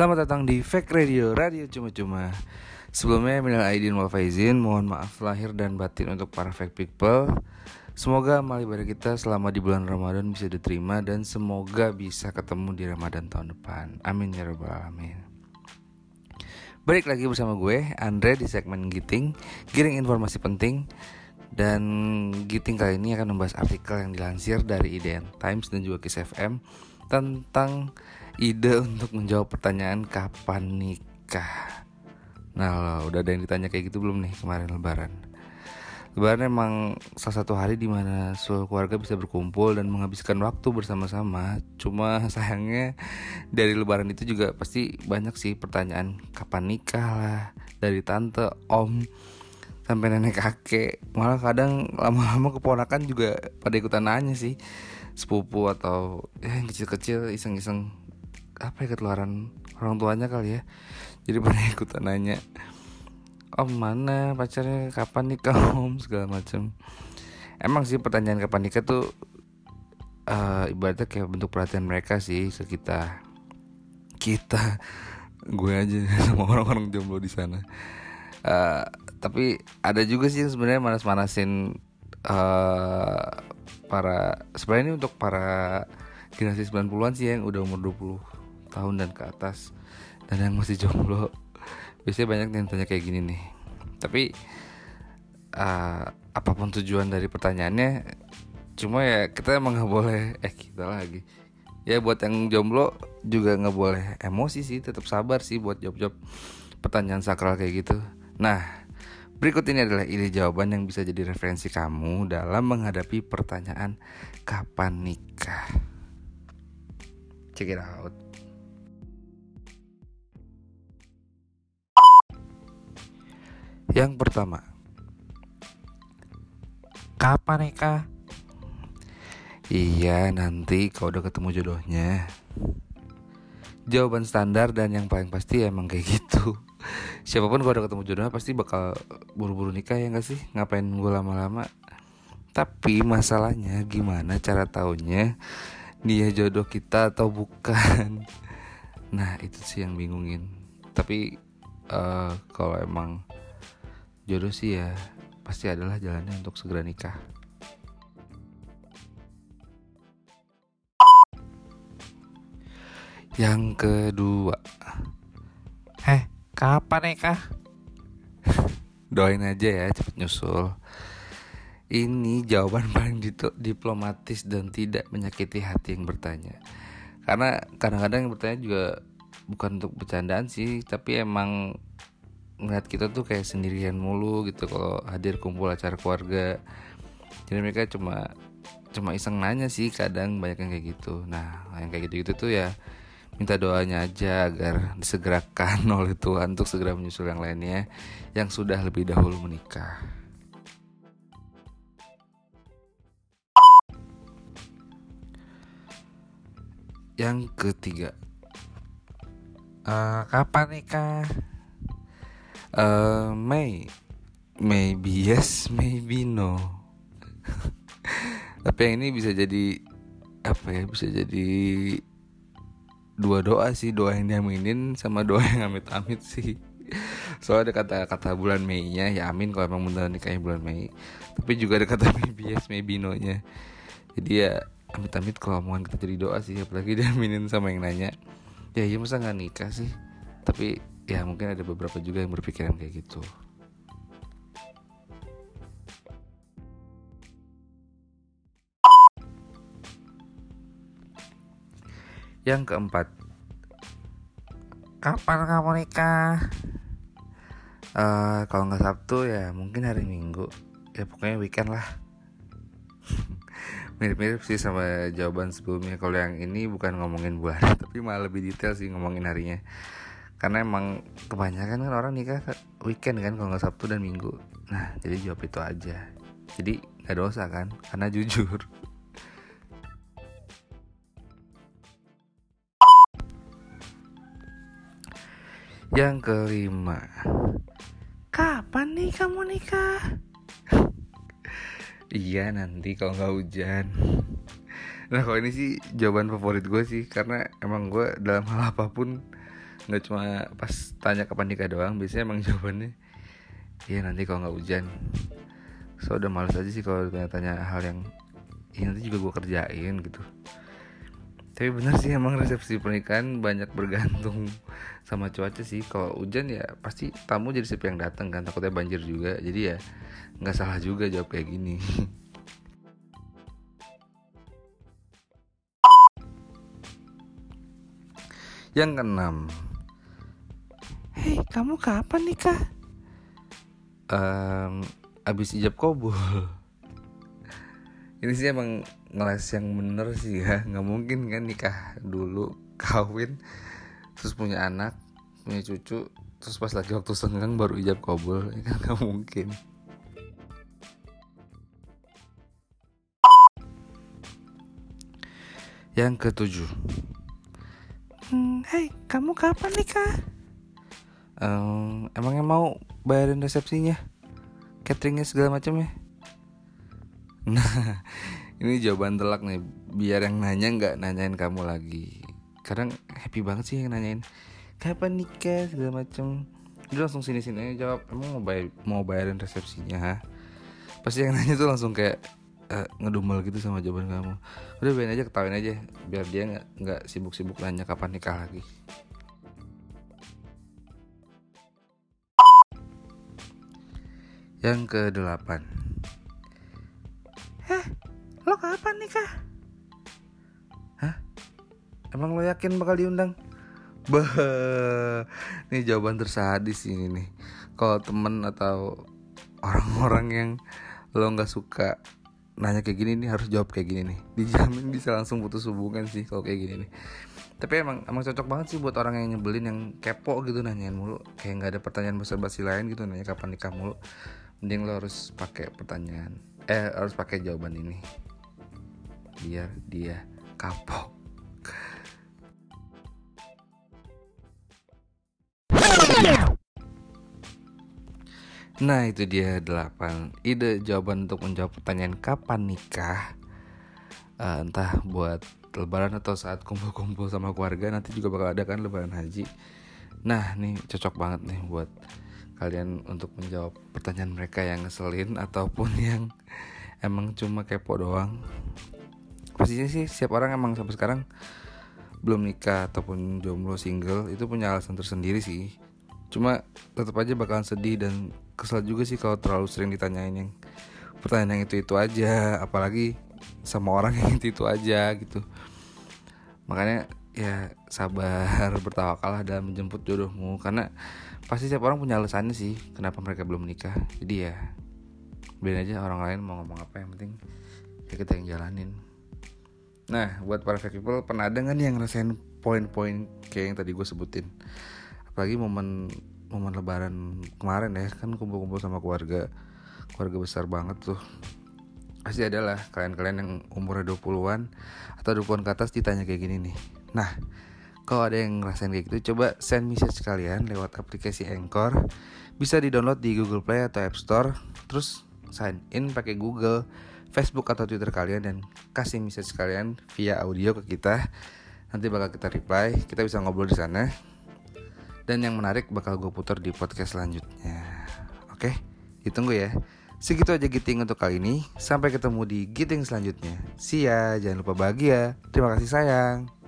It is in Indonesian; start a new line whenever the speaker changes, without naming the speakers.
Selamat datang di Fake Radio, radio cuma-cuma. Sebelumnya minal aidin wal faizin Mohon maaf lahir dan batin untuk para fake people. Semoga amal ibadah kita selama di bulan Ramadan bisa diterima Dan semoga bisa ketemu di Ramadan tahun depan. Amin ya rabbal alamin. Balik lagi bersama gue, Andre di segmen Giting. Giring informasi penting. Dan Giting kali ini akan membahas artikel yang dilansir dari IDN Times dan juga Kiss FM tentang ide untuk menjawab pertanyaan kapan nikah. Nah, lo, udah ada yang ditanya kayak gitu belum nih kemarin lebaran? Lebaran emang salah satu hari di mana seluruh keluarga bisa berkumpul dan menghabiskan waktu bersama-sama. Cuma sayangnya dari lebaran itu juga pasti banyak sih pertanyaan kapan nikah lah dari tante, om, sampai nenek kakek malah kadang lama-lama keponakan juga pada ikutan nanya sih sepupu atau ya yang kecil-kecil iseng-iseng apa ya ketularan orang tuanya kali ya. Jadi pada ikutan nanya om mana pacarnya? Kapan nikah om? Segala macam emang sih pertanyaan kapan nikah tuh uh, ibaratnya kayak bentuk perhatian mereka sih ke kita. Kita gue aja sama orang-orang jomblo di sana. Uh, tapi ada juga sih yang sebenarnya manas-manasin uh, para sebenarnya ini untuk para generasi 90-an sih yang udah umur 20 tahun dan ke atas dan yang masih jomblo biasanya banyak yang tanya kayak gini nih tapi uh, apa pun tujuan dari pertanyaannya cuma ya kita emang nggak boleh eh kita lagi ya buat yang jomblo juga nggak boleh emosi sih tetap sabar sih buat jawab-jawab pertanyaan sakral kayak gitu nah Berikut ini adalah ide jawaban yang bisa jadi referensi kamu dalam menghadapi pertanyaan kapan nikah. Check it out. Yang pertama, kapan nikah? Iya, nanti kalau udah ketemu jodohnya. Jawaban standar dan yang paling pasti emang kayak gitu. Siapa pun kalau udah ketemu jodohnya pasti bakal buru-buru nikah ya gak sih? Ngapain gue lama-lama? Tapi masalahnya gimana cara taunya dia jodoh kita atau bukan? Nah itu sih yang bingungin. Tapi uh, kalau emang jodoh sih ya pasti adalah jalannya untuk segera nikah yang kedua heh Kapan nikah? Doain aja ya cepet nyusul. Ini jawaban paling diplomatis dan tidak menyakiti hati yang bertanya. Karena kadang-kadang yang bertanya juga bukan untuk bercandaan sih, tapi emang ngeliat kita tuh kayak sendirian mulu gitu kalau hadir kumpul acara keluarga. Jadi mereka cuma cuma iseng nanya sih kadang banyak yang kayak gitu. Nah, yang kayak gitu-gitu tuh ya minta doanya aja agar disegerakan oleh Tuhan untuk segera menyusul yang lainnya yang sudah lebih dahulu menikah. Yang ketiga, uh, kapan nikah? Uh, May, maybe yes, maybe no. Tapi yang ini bisa jadi apa ya? Bisa jadi dua doa sih doa yang diaminin sama doa yang amit-amit sih soalnya ada kata-kata bulan Mei nya ya amin kalau emang beneran nikahnya bulan Mei tapi juga ada kata maybe yes maybe no nya jadi ya amit-amit kalau omongan kita jadi doa sih apalagi diaminin sama yang nanya ya iya masa nggak nikah sih tapi ya mungkin ada beberapa juga yang berpikiran kayak gitu Yang keempat, kapan kamu nikah? Uh, kalau nggak Sabtu ya mungkin hari Minggu. Ya pokoknya weekend lah. Mirip-mirip sih sama jawaban sebelumnya. Kalau yang ini bukan ngomongin bulan, tapi malah lebih detail sih ngomongin harinya. Karena emang kebanyakan kan orang nikah weekend kan kalau nggak Sabtu dan Minggu. Nah jadi jawab itu aja. Jadi nggak dosa kan? Karena jujur. Yang kelima Kapan nih kamu nikah? iya nanti kalau nggak hujan Nah kalau ini sih jawaban favorit gue sih Karena emang gue dalam hal apa pun nggak cuma pas tanya kapan nikah doang biasanya emang jawabannya iya nanti kalau nggak hujan. So udah males aja sih kalau tanya-tanya hal yang ya nanti juga gue kerjain gitu. Tapi bener sih emang resepsi pernikahan banyak bergantung sama cuaca sih. Kalau hujan ya pasti tamu jadi sepi yang datang kan takutnya banjir juga. Jadi ya nggak salah juga jawab kayak gini. Yang keenam hei kamu kapan nikah? Um, abis ijab kobul ini sih emang ngeles yang bener sih ya. Nggak mungkin kan nikah dulu kawin terus punya anak punya cucu terus pas lagi waktu senggang baru ijab kabul. Ini kan nggak mungkin. Yang ketujuh. Hmm, Hei kamu kapan nikah um, emangnya mau bayarin resepsinya cateringnya segala macam ya Nah, ini jawaban telak nih. Biar yang nanya nggak nanyain kamu lagi. Kadang happy banget sih yang nanyain kapan nikah segala macem. Udah langsung sini sini aja jawab. Emang mau bayar mau bayarin resepsinya? Ha? Pasti yang nanya tuh langsung kayak uh, ngedumel gitu sama jawaban kamu. Udah biarin aja ketawain aja biar dia nggak nggak sibuk-sibuk nanya kapan nikah lagi. Yang ke delapan Eh, lo kapan nikah? Hah? Emang lo yakin bakal diundang? Bah, ini jawaban tersadis ini nih. Kalau temen atau orang-orang yang lo nggak suka nanya kayak gini nih harus jawab kayak gini nih. Dijamin bisa langsung putus hubungan sih kalau kayak gini nih. Tapi emang emang cocok banget sih buat orang yang nyebelin yang kepo gitu nanyain mulu kayak nggak ada pertanyaan basa-basi lain gitu nanya kapan nikah mulu. Mending lo harus pakai pertanyaan. Eh harus pakai jawaban ini. Biar dia kapok. Nah itu dia delapan ide jawaban untuk menjawab pertanyaan kapan nikah? Uh, Entah buat lebaran atau saat kumpul-kumpul sama keluarga Nanti juga bakal ada kan lebaran haji. Nah nih cocok banget nih buat kalian untuk menjawab pertanyaan mereka yang ngeselin ataupun yang emang cuma kepo doang. Pastinya sih siap orang emang sampai sekarang belum nikah ataupun jomblo single itu punya alasan tersendiri sih. Cuma tetap aja bakalan sedih dan kesel juga sih kalau terlalu sering ditanyain yang pertanyaan yang itu itu aja. Apalagi sama orang yang itu itu aja gitu. Makanya ya sabar bertawakallah dalam menjemput jodohmu. Karena pasti setiap orang punya alasannya sih kenapa mereka belum menikah. Jadi ya biarin aja orang lain mau ngomong apa yang penting ya kita yang jalanin. Nah buat para fake people pernah ada nggak nih yang ngerasain poin-poin kayak yang tadi gue sebutin? Apalagi momen momen lebaran kemarin ya kan kumpul-kumpul sama keluarga keluarga besar banget tuh. Pasti adalah kalian-kalian yang umurnya 20-an atau 20-an ke atas ditanya kayak gini nih. Nah, kalau ada yang ngerasain kayak gitu, coba send message kalian lewat aplikasi Anchor. Bisa di-download di Google Play atau App Store. Terus sign in pakai Google, Facebook atau Twitter kalian dan kasih message kalian via audio ke kita. Nanti bakal kita reply, kita bisa ngobrol di sana. Dan yang menarik bakal gue putar di podcast selanjutnya. Oke, ditunggu ya. Segitu aja giting untuk kali ini. Sampai ketemu di giting selanjutnya. See ya, jangan lupa bahagia. Terima kasih sayang.